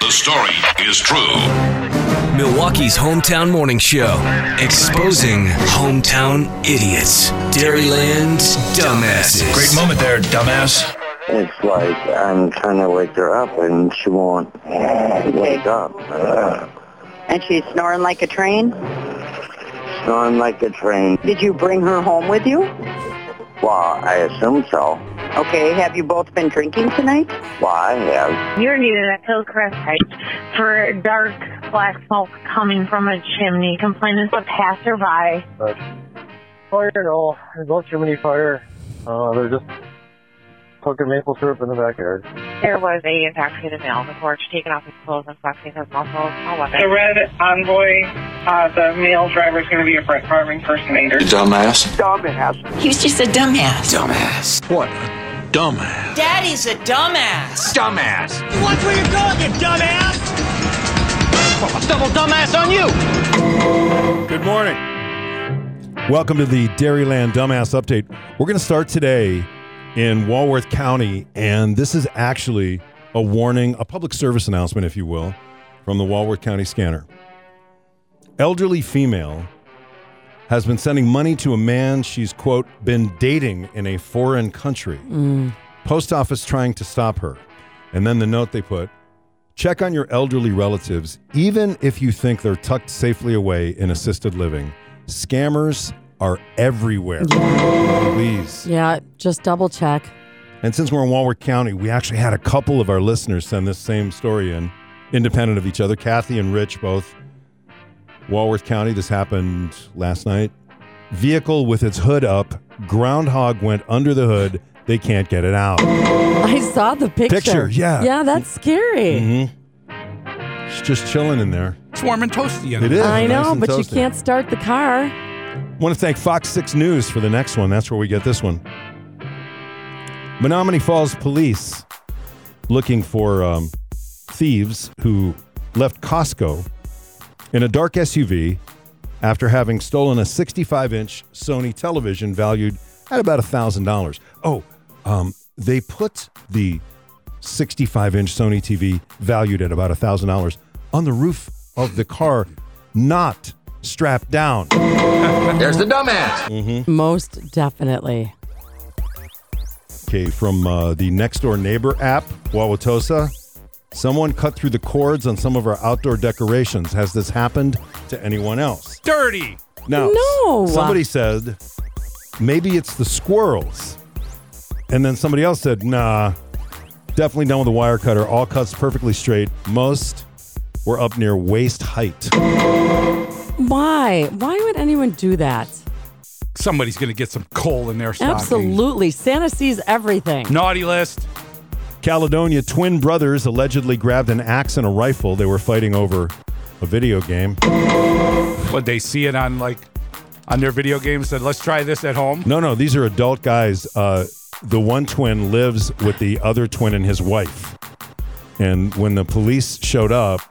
The story is true. Milwaukee's hometown morning show, exposing hometown idiots. Dairyland's dumbasses. Great moment there, dumbass. It's like I'm trying to wake her up and she won't wake up. Uh, And she's snoring like a train? snoring like a train. Did you bring her home with you? Well, I assume so. Okay, have you both been drinking tonight? Well, I have. You're needed at Hillcrest Heights for dark black smoke coming from a chimney. Complainants of passerby. Fire, no. There's no chimney fire. Uh, they're just cooking maple syrup in the backyard. There was a intoxicated male on the porch taking off his clothes and flexing his muscles. All weapon. The red envoy, uh, the male driver is going to be a Brett Favre impersonator. Dumbass. Dumbass. He was just a dumbass. Dumbass. What a dumbass. Daddy's a dumbass. Dumbass. Watch where you're going, you dumbass. Double dumbass on you! Good morning. Welcome to the Dairyland Dumbass Update. We're going to start today in Walworth County, and this is actually a warning, a public service announcement, if you will, from the Walworth County Scanner. Elderly female has been sending money to a man she's, quote, been dating in a foreign country. Mm. Post office trying to stop her. And then the note they put check on your elderly relatives, even if you think they're tucked safely away in assisted living. Scammers are everywhere. Please. Yeah, just double check. And since we're in Walworth County, we actually had a couple of our listeners send this same story in, independent of each other. Kathy and Rich both. Walworth County, this happened last night. Vehicle with its hood up, groundhog went under the hood. They can't get it out. I saw the picture. Picture, yeah. Yeah, that's scary. Mm-hmm. It's just chilling in there. It's warm and toasty. It is. I nice know, and but you can't start the car. I want to thank Fox 6 News for the next one. That's where we get this one. Menomonee Falls Police looking for um, thieves who left Costco in a dark SUV after having stolen a 65 inch Sony television valued at about $1,000. Oh, um, they put the 65 inch Sony TV valued at about $1,000 on the roof of the car, not strapped down. There's the dumbass. Most definitely. Okay, from uh, the Nextdoor Neighbor app, Wauwatosa. Someone cut through the cords on some of our outdoor decorations. Has this happened to anyone else? Dirty. No. No. Somebody said maybe it's the squirrels. And then somebody else said, nah, definitely done with the wire cutter. All cuts perfectly straight. Most were up near waist height. Why? Why would anyone do that? Somebody's going to get some coal in their stocking. Absolutely. Santa sees everything. Naughty list. Caledonia twin brothers allegedly grabbed an axe and a rifle. They were fighting over a video game. Would they see it on like on their video game? Said, let's try this at home. No, no, these are adult guys. Uh, the one twin lives with the other twin and his wife. And when the police showed up,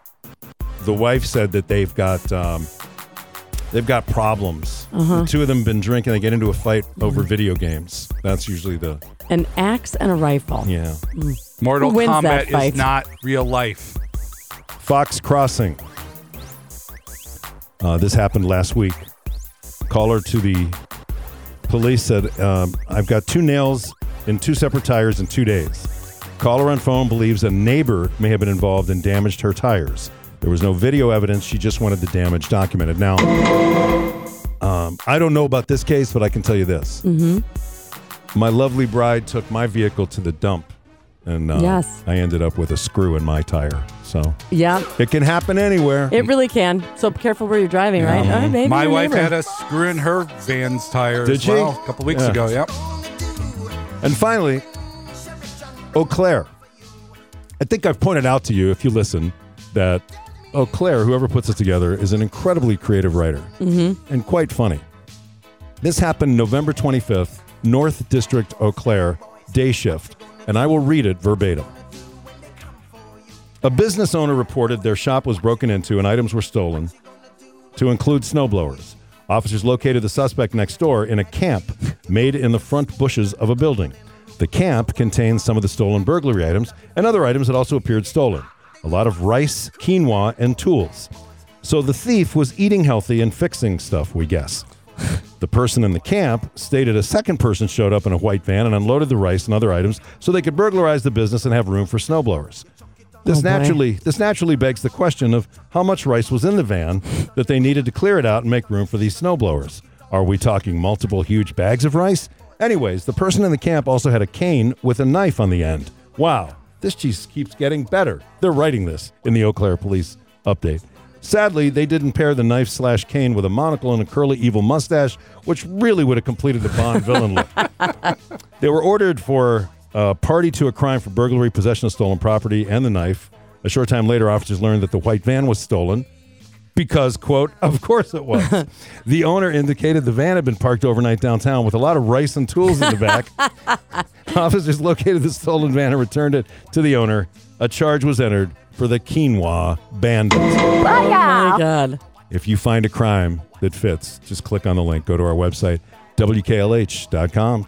the wife said that they've got um, they've got problems. The two of them been drinking. They get into a fight over video games. That's usually the An axe and a rifle. yeah. Mortal Who wins that Kombat fight? is not real life. Fox Crossing. Uh, this happened last week. Caller to the police said, um, I've got two nails in two separate tires in two days. Caller on phone believes a neighbor may have been involved and damaged her tires. There was no video evidence. She just wanted the damage documented. Now, um, I don't know about this case, but I can tell you this. Mm-hmm. My lovely bride took my vehicle to the dump, and uh, Yes. I ended up with a screw in my tire. So Yeah, it can happen anywhere. it really can. So be careful where you're driving, right? All right, maybe My wife neighbor. had a screw in her van's tire Did as she? well a couple weeks Yeah. ago. Yep. And finally, Eau Claire. I think I've pointed out to you, if you listen, that Eau Claire, whoever puts it together, is an incredibly creative writer mm-hmm. and quite funny. This happened November 25th, North District, Eau Claire, day shift, and I will read it verbatim. A business owner reported their shop was broken into and items were stolen, to include snowblowers. Officers located the suspect next door in a camp made in the front bushes of a building. The camp contains some of the stolen burglary items and other items that also appeared stolen. A lot of rice, quinoa, and tools. So the thief was eating healthy and fixing stuff, we guess. The person in the camp stated a second person showed up in a white van and unloaded the rice and other items so they could burglarize the business and have room for snowblowers. This Oh, naturally this naturally begs the question of how much rice was in the van that they needed to clear it out and make room for these snowblowers. Are we talking multiple huge bags of rice? Anyways, the person in the camp also had a cane with a knife on the end. Wow, this just keeps getting better. They're writing this in the Eau Claire police update. Sadly, they didn't pair the knife slash cane with a monocle and a curly evil mustache, which really would have completed the Bond villain look. They were ordered for uh, party to a crime for burglary, possession of stolen property, and the knife. A short time later, officers learned that the white van was stolen because, quote, of course it was. the owner indicated the van had been parked overnight downtown with a lot of rice and tools in the back. officers located the stolen van and returned it to the owner. A charge was entered for the quinoa bandit. Oh my God. If you find a crime that fits, just click on the link. Go to our website, WKLH.com.